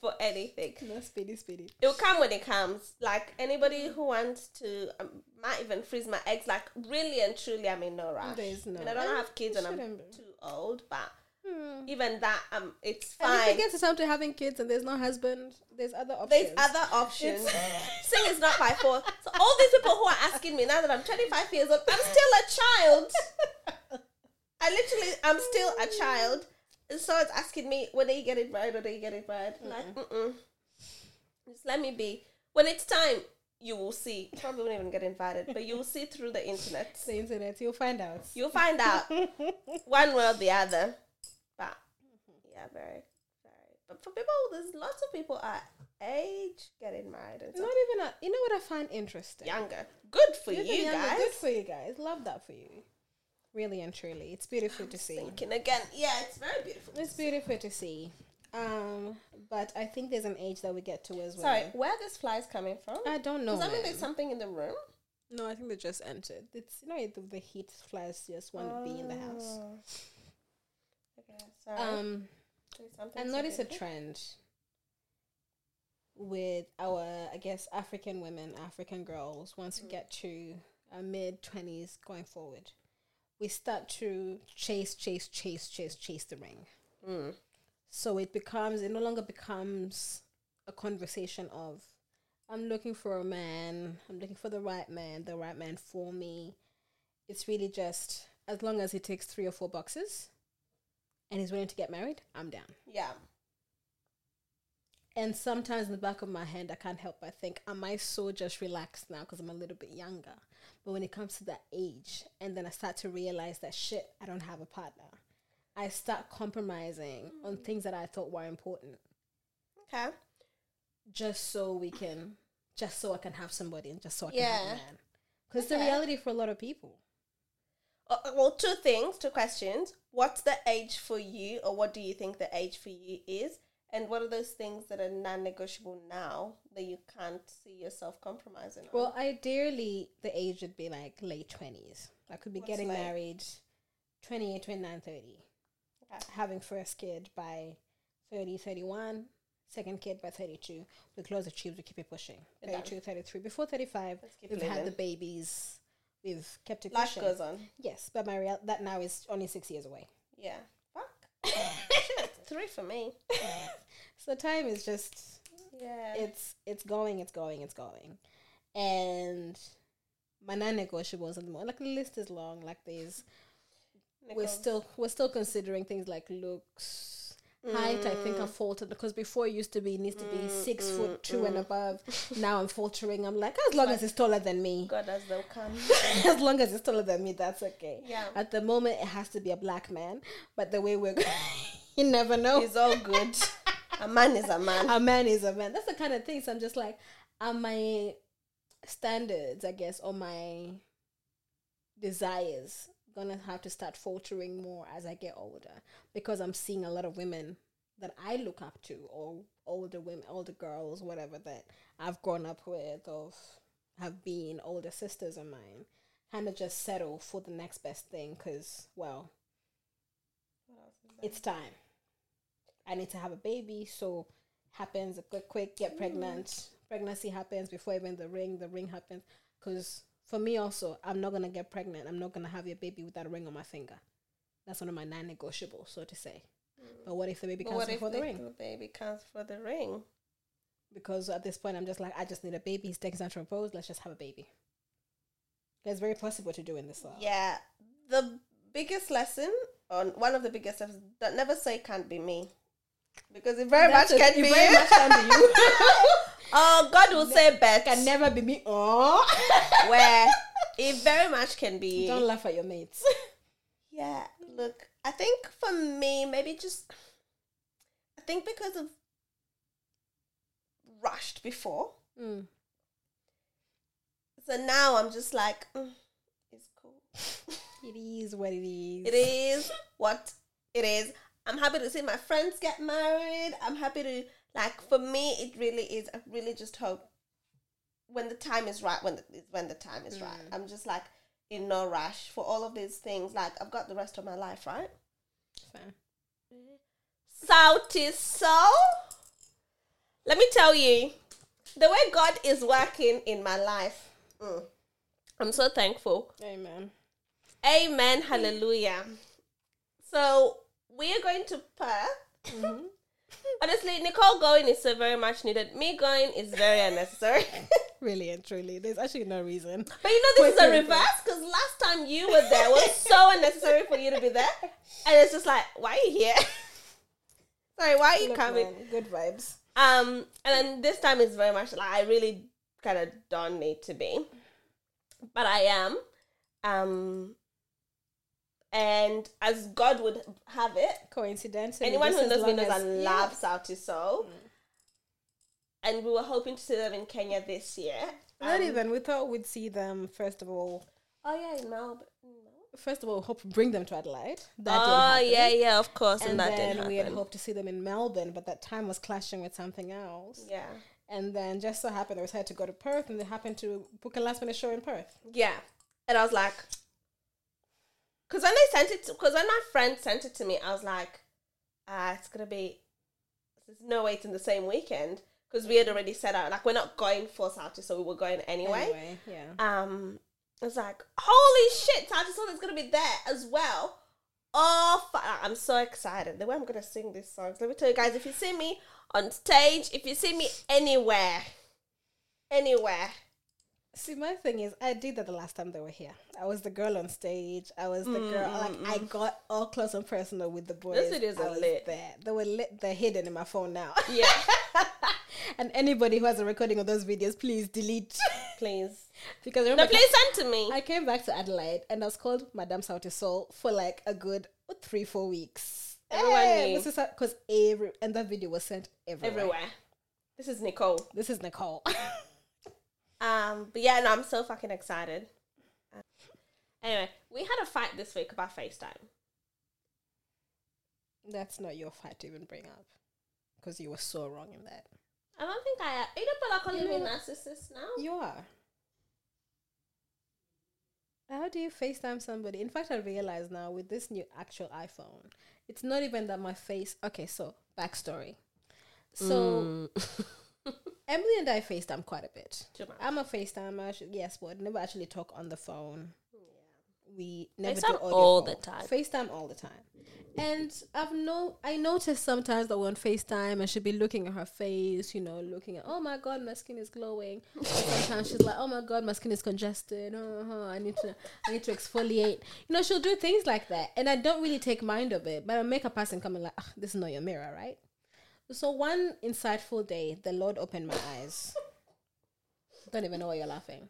for anything. No, speedy, speedy. It will come when it comes. Like anybody who wants to, um, might even freeze my eggs. Like really and truly, I'm in no rush. There's no- I, I don't have kids and I'm be. too old, but Hmm. Even that, um, it's fine. And if fine. it gets to time to having kids and there's no husband, there's other options. There's other options. Saying it's not my fault. So all these people who are asking me now that I'm 25 years old, I'm still a child. I literally, I'm still a child. And so it's asking me, when are you getting married? When are you getting married? I'm Like, mm-mm. Just let me be. When it's time, you will see. Probably won't even get invited, but you will see through the internet. the internet. You'll find out. You'll find out one way or the other. But yeah, very, very. But for people, there's lots of people at age getting married and stuff. not even a. You know what I find interesting? Younger. Good for You're you guys. Good for you guys. Love that for you. Really and truly, it's beautiful to see. Thinking again. Yeah, it's very beautiful. It's beautiful to see. Um, but I think there's an age that we get to as well. Sorry, where are these flies coming from? I don't know. Does that mean there's something in the room? No, I think they just entered. It's you know the, the heat flies just want to be in the house. Oh. Okay, sorry. Um, I noticed a trend with our, I guess, African women, African girls. Once we get to our mid twenties going forward, we start to chase, chase, chase, chase, chase the ring. Mm. So it becomes, it no longer becomes a conversation of, I'm looking for a man, I'm looking for the right man, the right man for me. It's really just, as long as he takes three or four boxes and he's willing to get married, I'm down. Yeah. And sometimes in the back of my head, I can't help but think, am I so just relaxed now because I'm a little bit younger? But when it comes to that age, and then I start to realize that shit, I don't have a partner, I start compromising on things that I thought were important Okay. just so we can, just so I can have somebody and just so I can have a man. Because Okay. the reality for a lot of people. Uh, uh, well, two things, two questions. What's the age for you, or what do you think the age for you is? And what are those things that are non negotiable now that you can't see yourself compromising on? Well, ideally, the age would be like late 20s. I could be What's getting late? married 28, 29, 30. Having first kid by 30, 31. Second kid by 32. We close the tubes, we keep it pushing. You're 32, 33. Before 35, we've had the babies. We've kept it Life pushing. goes on. Yes, but my real- that now is only six years away. Yeah. Fuck. Three for me. So time is just Yeah. it's it's going, it's going, it's going, and my non-negotiables and more like the list is long. Like there's we're still we're still considering things like looks, height. I think I mm. faltered because before it used to be it needs to be mm, six mm, foot two and above. Now I'm faltering. I'm like as long as it's taller than me, God as they'll come. as long as it's taller than me, that's okay. Yeah. At the moment, it has to be a black man, but the way we're going, you never know. It's all good. a man is a man. a man is a man. That's the kind of things I'm just like, are my standards, I guess, or my desires gonna have to start faltering more as I get older because I'm seeing a lot of women that I look up to, or older women, older girls, whatever that I've grown up with, or have been older sisters of mine, kind of just settle for the next best thing because, well, it's time. I need to have a baby, so happens a quick, quick, get pregnant. Pregnancy happens before even the ring. The ring happens because for me also, I'm not gonna get pregnant. I'm not gonna have a baby without a ring on my finger. That's one of my non-negotiables, so to say. Mm. But what if the baby comes if the the ring? The baby comes for the ring? Because at this point, I'm just like, I just need a baby. He's taking time to propose. Let's just have a baby. It's very possible to do in this world. Yeah. The biggest lesson, on one of the biggest lessons, that never say can't be me. Because it very That's much a- can be very much can be you. oh, God will say bet. Can never be me. Oh, where it very much can be don't laugh at your mates. Yeah, look, I think for me, maybe just, I think because of rushed before. Mm. So now I'm just like, mm, it's cool. It is what it is. It is what it is. I'm happy to see my friends get married. I'm happy to, like, for me, it really is. I really just hope when the time is right, when the, when the time is right. I'm just like, in no rush for all of these things. Like, I've got the rest of my life, right? Fair. Sauti Sol. Let me tell you, the way God is working in my life, mm, I'm so thankful. Amen. Amen. Hallelujah. So we are going to Perth. Mhm. Honestly, Nicole going is so very much needed. Me going is very unnecessary. Really and truly, there's actually no reason. But you know, this is a reverse because last time you were there was so unnecessary for you to be there. And it's just like, why are you here? Sorry, why are you Look, coming? man, good vibes. Um, and then this time is very much like I really kind of don't need to be, but I am. Um, and as God would have it, Coincidentally, anyone who knows me knows I love Sauti Sol. And we were hoping to see them in Kenya this year. Not Um, even. We thought we'd see them first of all. Oh yeah, in Melbourne. First of all, hope bring them to Adelaide. That oh yeah, yeah, of course, and, And that then we had hoped to see them in Melbourne, but that time was clashing with something else. Yeah, And then just so happened they was had to go to Perth, and they happened to book a last minute show in Perth. yeah, and I was like, because when they sent it, because when my friend sent it to me, I was like, ah, it's gonna be, there's no way it's in the same weekend because we had already set out like we're not going for Saturday, so we were going anyway. Anyway, yeah. Um, I was like, holy shit, Soul is gonna be there as well. Oh, I'm so excited. The way I'm gonna sing these songs. Let me tell you guys, if you see me on stage, if you see me anywhere, anywhere, See, my thing is, I did that the last time they were here. I was the girl on stage. I was the mm, girl. Mm, like I mm. got all close and personal with the boys. Those videos are lit. There, they were lit. They're hidden in my phone now. yeah, and anybody who has a recording of those videos, please delete. please. because No, remember, please send to me. I came back to Adelaide and I was called Madame Sauti Sol for like a good three, four weeks. Everyone Hey, knew. This is because every and that video was sent everywhere. Everywhere. This is Nicole. This is Nicole. Um, but yeah, no, I'm so fucking excited. Uh, Anyway, we had a fight this week about FaceTime. That's not your fight to even bring up because you were so wrong in that. I don't think I. You don't feel like calling me You know- narcissist now. You are. How do you FaceTime somebody? In fact, I realize now with this new actual iPhone, it's not even that my face. Okay, so backstory. So Emily and I FaceTime quite a bit. I'm a FaceTimer, yes, but never actually talk on the phone. We never FaceTime do audio all call. the time. FaceTime all the time. And I've no I noticed sometimes that we're on FaceTime and she'll be looking at her face, you know, looking at oh my god, my skin is glowing. Sometimes she's like, Oh my god, my skin is congested. Uh-huh, I need to I need to exfoliate. You know, she'll do things like that. And I don't really take mind of it. But I make a person coming like, "Ugh, this is not your mirror, right? So one insightful day, the Lord opened my eyes. Don't even know why you're laughing.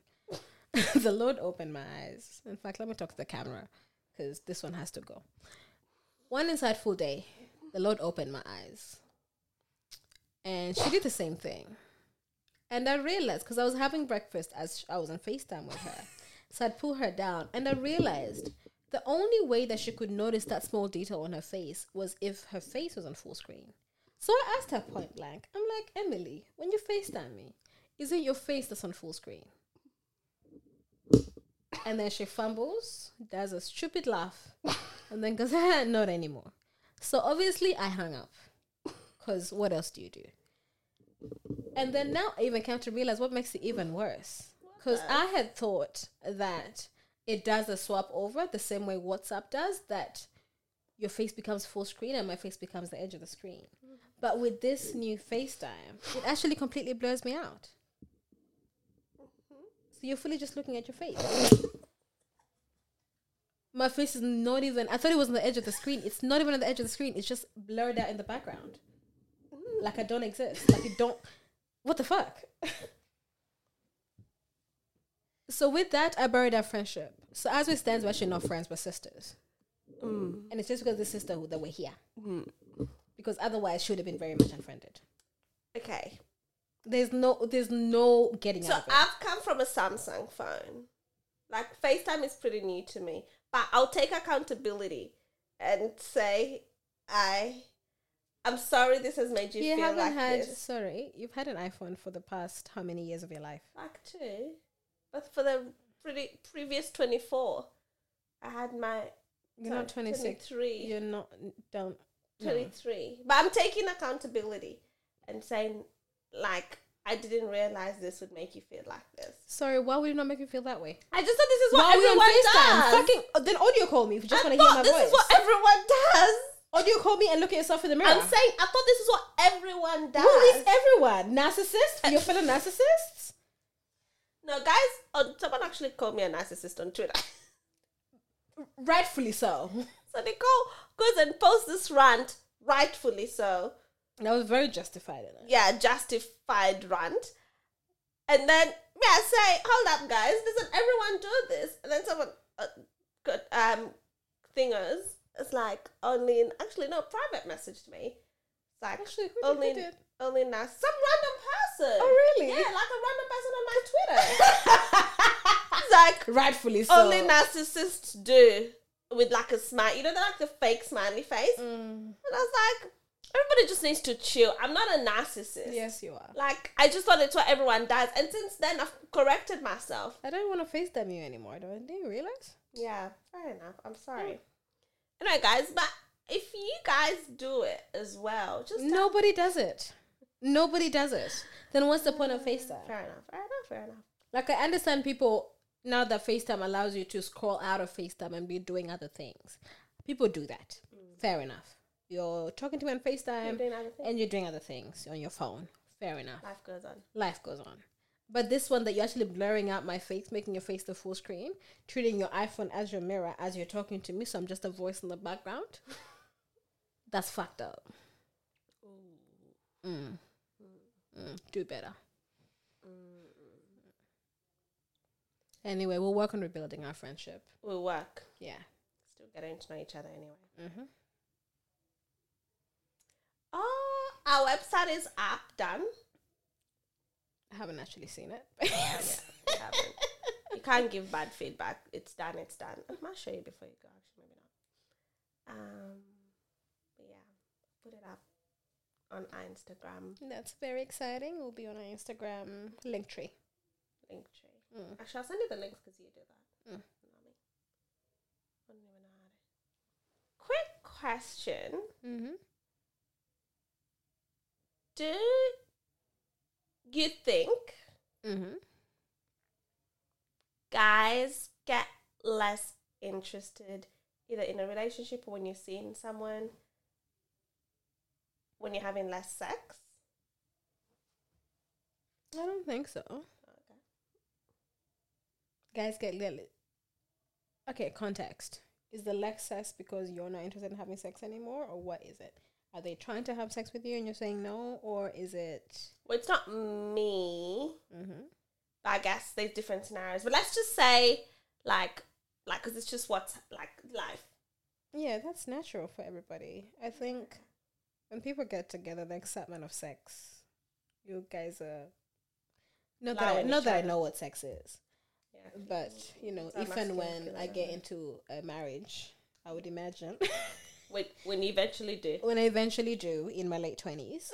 the Lord opened my eyes. In fact, let me talk to the camera because this one has to go. One insightful day, the Lord opened my eyes. And she did the same thing. And I realized, because I was having breakfast as I was on FaceTime with her. So I'd pull her down. And I realized the only way that she could notice that small detail on her face was if her face was on full screen. So I asked her point blank, I'm like, Emily, when you FaceTime me, is it your face that's on full screen? And then she fumbles, does a stupid laugh, and then goes, "Ah, not anymore. So obviously I hung up. Because what else do you do? And then now I even came to realize what makes it even worse. Because I had thought that it does a swap over the same way WhatsApp does, that your face becomes full screen and my face becomes the edge of the screen. But with this new FaceTime, it actually completely blurs me out. So you're fully just looking at your face. My face is not even, I thought it was on the edge of the screen. It's not even on the edge of the screen. It's just blurred out in the background. Like I don't exist. Like you don't, what the fuck? so with that, I buried our friendship. So as we stand, we're actually not friends, but sisters. Mm. And it's just because of the sisterhood that we're here. Because otherwise, she would have been very much unfriended. Okay. There's no, there's no getting So out of it. I've come from a Samsung phone. Like FaceTime is pretty new to me, but I'll take accountability and say I I'm sorry this has made you, you feel haven't like had, this. sorry, you've had an iPhone for the past how many years of your life? Like two. But for the pretty previous 24, I had my You're not 26. 23. You're not, don't. no. 23. But I'm taking accountability and saying, like, I didn't realize this would make you feel like this. Sorry, why would you not make me feel that way? I just thought this is what on everyone does. Fucking, oh, then audio call me if you just want to hear my this voice. is what everyone does. You call me and look at yourself in the mirror? I'm saying I thought this is what everyone does. Who is everyone? Narcissists? Uh, Your fellow narcissists? no, guys. Oh, someone actually called me a narcissist on Twitter. Rightfully so. so Nicole goes and posts this rant, rightfully so. That was very justified. In it. Yeah, justified rant. And then I say, hold up, guys, doesn't everyone do this? And then someone uh, got um thingers. It's like only in actually no private messaged me. It's like Actually, who only only now some random person. Oh, really? Yeah, like a random person on my Twitter. like Rightfully so. only narcissists do with like a smile. You know, they're like the fake smiley face. Mm. And I was like, everybody just needs to chill. I'm not a narcissist. Yes, you are. Like I just thought it's what everyone does, and since then I've corrected myself. I don't want to FaceTime you anymore. Do, I? do you realize? Yeah, fair enough. I'm sorry. Anyway, guys, but if you guys do it as well, just Nobody does it. Nobody does it. Then what's the point of face FaceTime? fair enough. Fair enough. Fair enough. Like I understand people now that FaceTime allows you to scroll out of FaceTime and be doing other things. People do that. Fair enough. You're talking to me on FaceTime You're doing other things. and you're doing other things on your phone. Fair enough. Life goes on. Life goes on. But this one that you're actually blurring out my face, making your face the full screen, treating your iPhone as your mirror as you're talking to me, so I'm just a voice in the background. That's fucked up. Mm. Mm. Do better. Anyway, we'll work on rebuilding our friendship. We'll work. Yeah. Still getting to know each other anyway. Mm-hmm. Oh, our website is up done. I haven't actually seen it. Yeah, haven't. You can't give bad feedback. It's done. It's done. I might show you before you go. Actually, maybe not. Um, but yeah, put it up on our Instagram That's very exciting. We'll be on our Instagram link tree. link tree. Mm. Actually, I'll send you the links because you do that. Mm. Not. I don't even know how to. Quick question: Mm-hmm. Do you think Mm-hmm. guys get less interested either in a relationship or when you're seeing someone when you're having less sex? I don't think so. Guys get little. Okay, context. Is the less sex because you're not interested in having sex anymore, or what is it? Are they trying to have sex with you and you're saying no, or is it? Well, it's not me. Mm-hmm. But I guess there's different scenarios. But let's just say, like, like, because it's just what's like life. Yeah, that's natural for everybody. I think when people get together, the excitement of sex, you guys are. Not that I, not that I know what sex is, Yeah. but you know, if and when I get into a marriage, I would imagine When, when you eventually do. when I eventually do in my late twenties,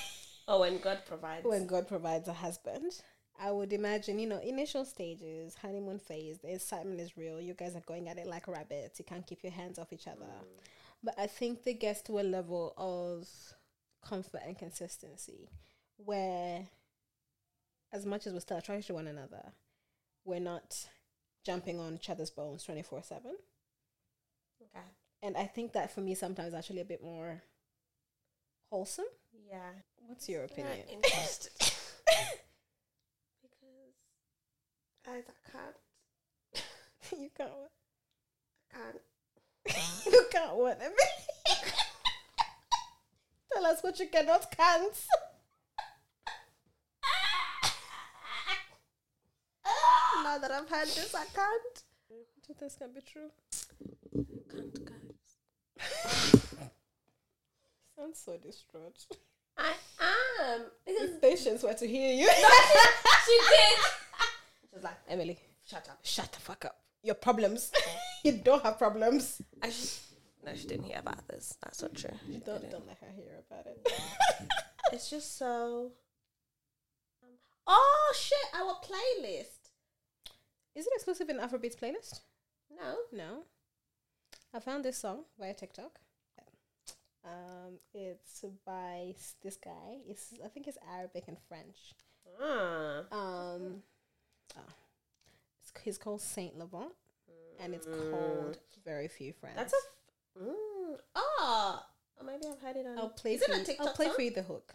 Oh, when God provides. when God provides a husband, I would imagine, you know, initial stages, honeymoon phase, the excitement is real. You guys are going at it like rabbits. You can't keep your hands off each other. Mm. But I think they get to a level of comfort and consistency where, as much as we're still attracted to one another, we're not jumping on each other's bones 24 7. Okay. And I think that for me, sometimes actually a bit more wholesome. Yeah. What's your opinion? interested. because guys, I can't. you can't. What? I can't. You can't what? I tell us what you cannot can't. Now that I've had this, I can't. Do this can be true? Can't, guys. Sounds so distraught. I am. Because If patients were to hear you. she did. She's like, Emily, shut up. shut the fuck up. Your problems. you don't have problems. Actually, no, she didn't hear about this. That's not true. She Don't didn't. don't let her hear about it. It's just so. Um, oh shit! Our playlist. Is it exclusive in Afrobeats playlist? No. No. I found this song via TikTok. Um, it's by this guy. It's I think it's Arabic and French. Ah. Um, oh, it's, he's called Saint Levant, and it's called Very Few Friends. That's a. F- mm. Mm, oh, maybe I've heard it on. I'll play Is it for a you. TikTok I'll play song? for you the hook.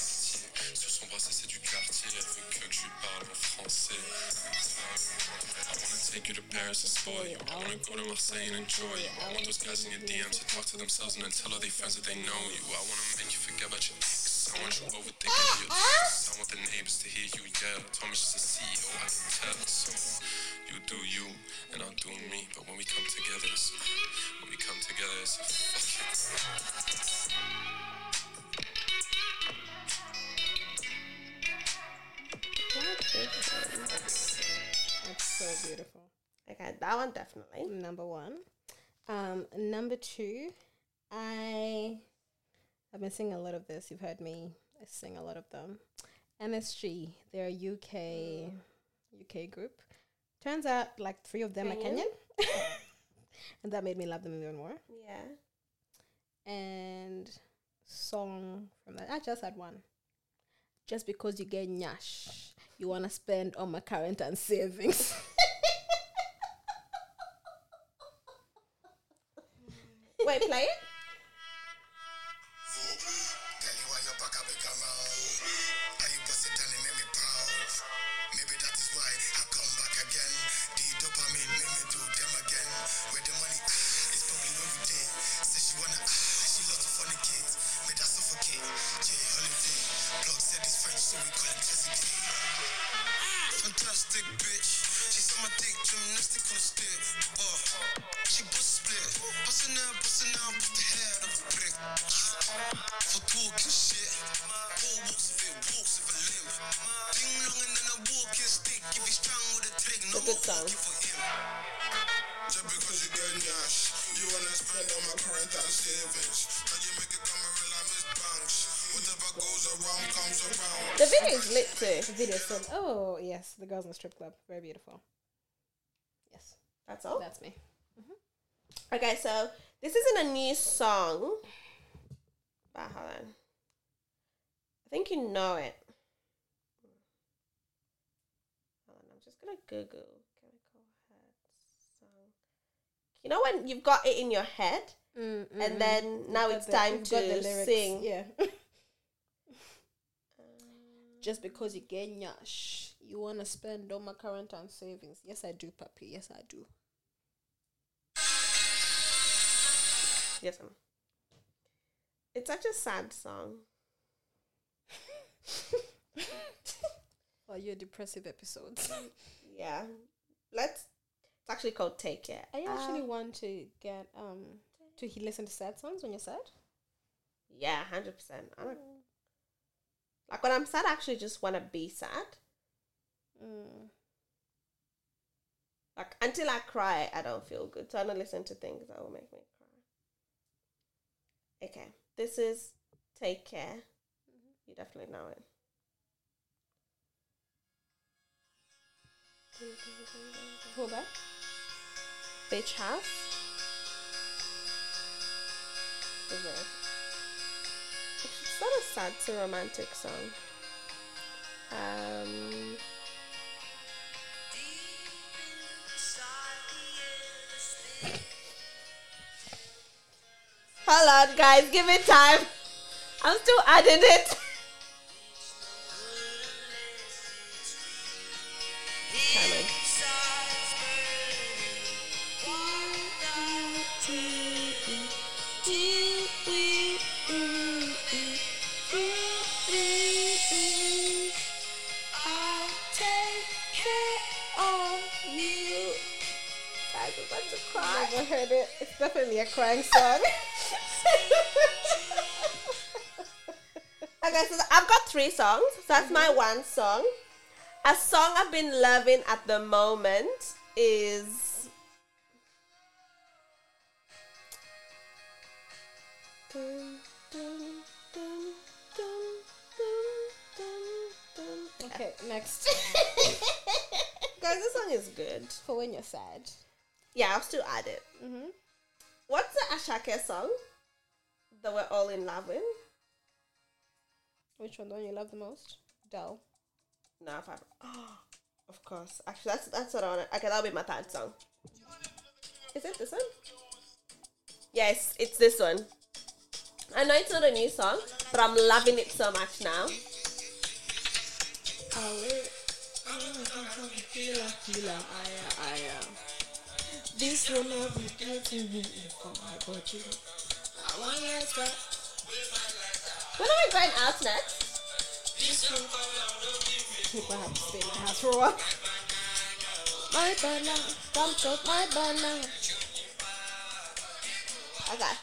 quartier. Sur son bras, c'est du quartier. Elle veut que je lui parle en français. I wanna take you to Paris and spoil you. I wanna go to Marseille and enjoy you. I want those guys in your DMs to talk to themselves and then tell all their friends that they know you. I wanna make you forget about your ex. I want you overthinking your ex. I want the neighbors to hear you yell. Told me she's a CEO, I can tell. So you do you and I'll do me. But when we come together, it's, when we come together, it's a fucking. That's so beautiful. Okay, that one definitely. Number one. Um, number two, I I've been singing a lot of this. You've heard me sing a lot of them. MSG, they're a UK UK group. Turns out like three of them are Kenyan? Kenyan. and that made me love them even more. Yeah. And song from that. I just had one. Just because you get nyash, you wanna spend on my current and savings. Wait, play it. The girls in the strip club, very beautiful. Yes, That's all. that's me. Mm-hmm. Okay, so this isn't a new song. But hold on. I think you know it. Hold on, I'm just gonna Google Chemical Head song. You know when you've got it in your head, mm, and mm-hmm. then now it's time you've got the to sing. Yeah. Just because you get nyash, you wanna spend all my current and savings. Yes, I do, puppy. Yes, I do. Yes, ma'am. It's such a sad song. Oh, your depressive episodes. Yeah. Let's. It's actually called Take Care. I actually Uh, want to get um to he listen to sad songs when you're sad. yeah, hundred percent. I don't like when I'm sad. I actually just want to be sad. Mm. Like until I cry, I don't feel good. So I don't listen to things that will make me cry. Okay, this is Take Care. You definitely know it. Pull back. Bitch House. Is it? It's not a sad, it's a romantic song. Um, hold on, guys, give it time. I'm still adding it. that's my one song. A song I've been loving at the moment is. Dun, dun, dun, okay, next. Guys, this song is good. For when you're sad. Yeah, I'll still add it. Mm-hmm. What's the Asake song that we're all in love with? Which one one you love the most? Dell. No, if I, of course. Actually, that's that's what I want. Okay, that'll be my third song. Is it this one? Yes, it's this one. I know it's not a new song, but I'm loving it so much now. Oh, this will not be me if I you. Want to When are we going out next? People have to stay in my house for a while. My banana, come to my banana. Okay.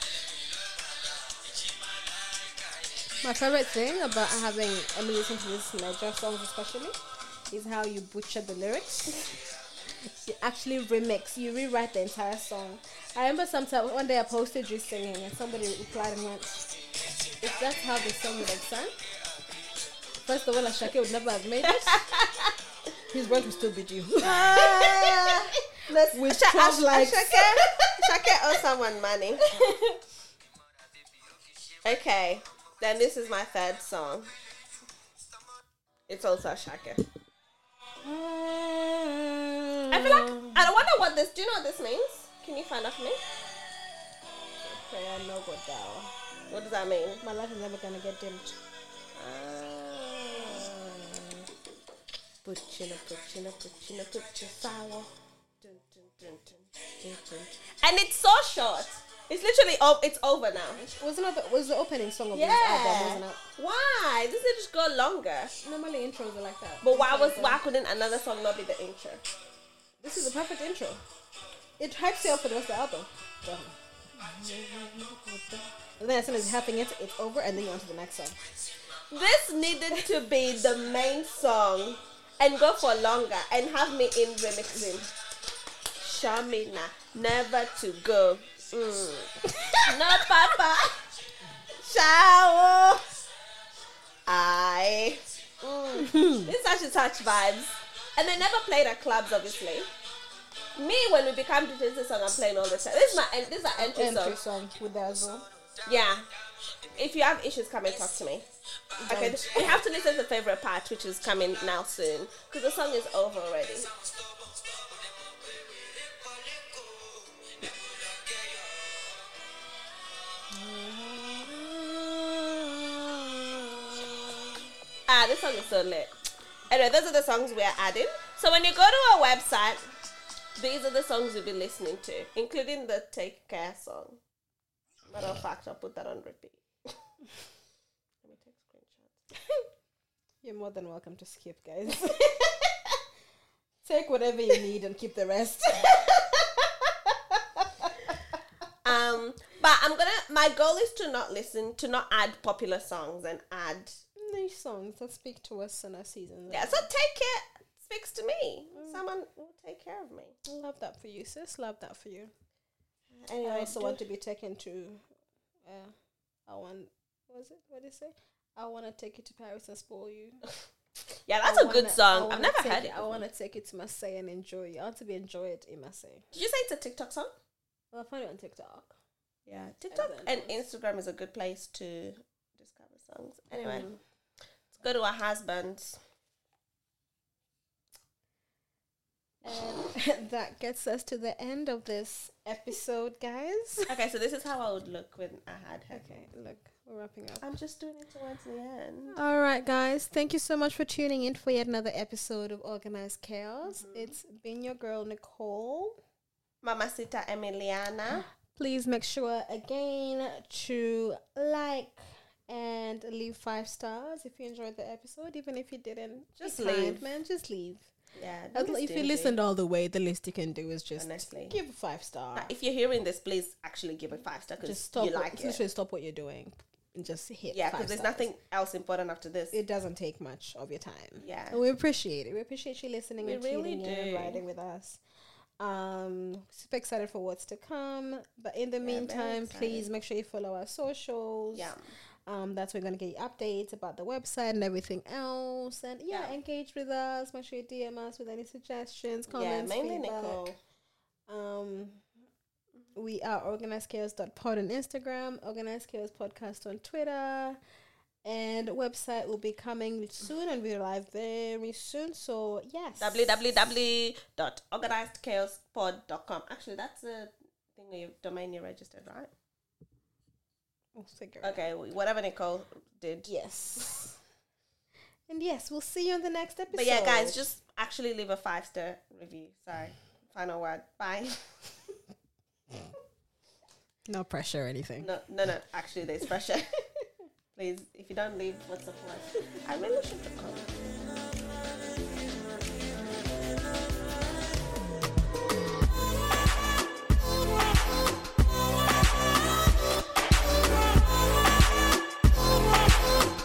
My favorite thing about having Emily listen to this Naija songs especially is how you butcher the lyrics. you actually remix, you rewrite the entire song. I remember sometime one day I posted you singing and somebody replied and went, if that's how the song would have sung, first of all Asake would never have made it. His rent would still be due. Ah. Let's With Asha- 12 Asha- likes. Asake, Asake owes someone money. Okay, then this is my third song. It's also Asake. Mm. I feel like I wonder what this. Do you know what this means? Can you find out for me? Prayer no go down. What does that mean? My life is never gonna get dimmed. Puccina, puccina, puccina, puccina, sour. Dun, dun, dun, dun, dun, dun. And it's so short. It's literally oh, it's over now. Wasn't it was the opening song of Yeah. this album, wasn't it? Why? This will just go longer. Normally intros are like that. But why was why couldn't another song not be the intro? This is the perfect intro. It hypes you up for the rest of the album. Done. Then as soon as it's happening, it's, it's over, and then you're on to the next song. This needed to be the main song and go for longer and have me in remixing. Shamina, never to go. Mm. no, Papa. Shower. I. Mm. it's such a touch vibes. And they never played at clubs, obviously. Me, when we become DJs, this song I'm playing all the time. This is my this is our entry, Entry song. song with Azul. Yeah. If you have issues, come and talk to me. Okay, we have to listen to the favorite part, which is coming now soon, because the song is over already. Ah, this song is so lit. Anyway, those are the songs we are adding. So when you go to our website, these are the songs you'll be listening to, including the Take Care song. Matter of fact, I'll put that on repeat. Let me take screenshots. You're more than welcome to skip, guys. Take whatever you need and keep the rest. Um, but I'm gonna. My goal is to not listen, to not add popular songs and add. Nice songs that speak to us in our season. Yeah, so take it. Speaks to me. Someone will take care of me. Love that for you, sis. Love that for you. Anyway, I also do- want to be taken to. Uh, I want. Was it? What did it say? I want to take you to Paris and spoil you. Yeah, that's I a good wanna- I song. I've never heard it. I want to take you to Marseille and enjoy it. I want to be enjoyed in Marseille. Did you say it's a TikTok song? Well, I found it on TikTok. Yeah, TikTok and Instagram is a good place to discover songs. Anyway, Mm. let's go to our husbands. And that gets us to the end of this episode, guys. Okay, so this is how I would look when I had her. Okay, look, we're wrapping up. I'm just doing it towards the end. All right, guys. Thank you so much for tuning in for yet another episode of Organized Chaos. Mm-hmm. It's been your girl, Nicole. Mamacita Emiliana. Please make sure again to like and leave five stars if you enjoyed the episode. Even if you didn't, Just kind, leave. man. Just leave. Yeah, if you listened all the way, the least you can do is just Honestly. give a five star. Now, if you're hearing this, please actually give it five star Just because stop. you what- like it. literally stop what you're doing and just hit. Yeah, because there's nothing else important after this. It doesn't take much of your time. Yeah. and we appreciate it. We appreciate you listening We and really tuning in and do. riding with us. Um, super excited for what's to come. But in the very meantime, please make sure you follow our socials. yeah. Um, that's where you're gonna get your updates about the website and everything else. And yeah, Yeah. engage with us. Make sure you DM us with any suggestions, comments, yeah, mainly feedback. Nicole. Um, we are organizedchaos.pod on Instagram, organized chaos podcast on Twitter, and website will be coming soon and we're live very soon. So yes, www.organizedchaospod.com. Actually, that's the thing you domain you registered, right? We'll figure it. Okay, whatever Nicole did. Yes. And yes, we'll see you on the next episode. But yeah, guys, just actually leave a five star review. Sorry. Final word. Bye. no pressure or anything. No, no, no. Actually, there's pressure. Please, if you don't leave, what's the point? I really should come.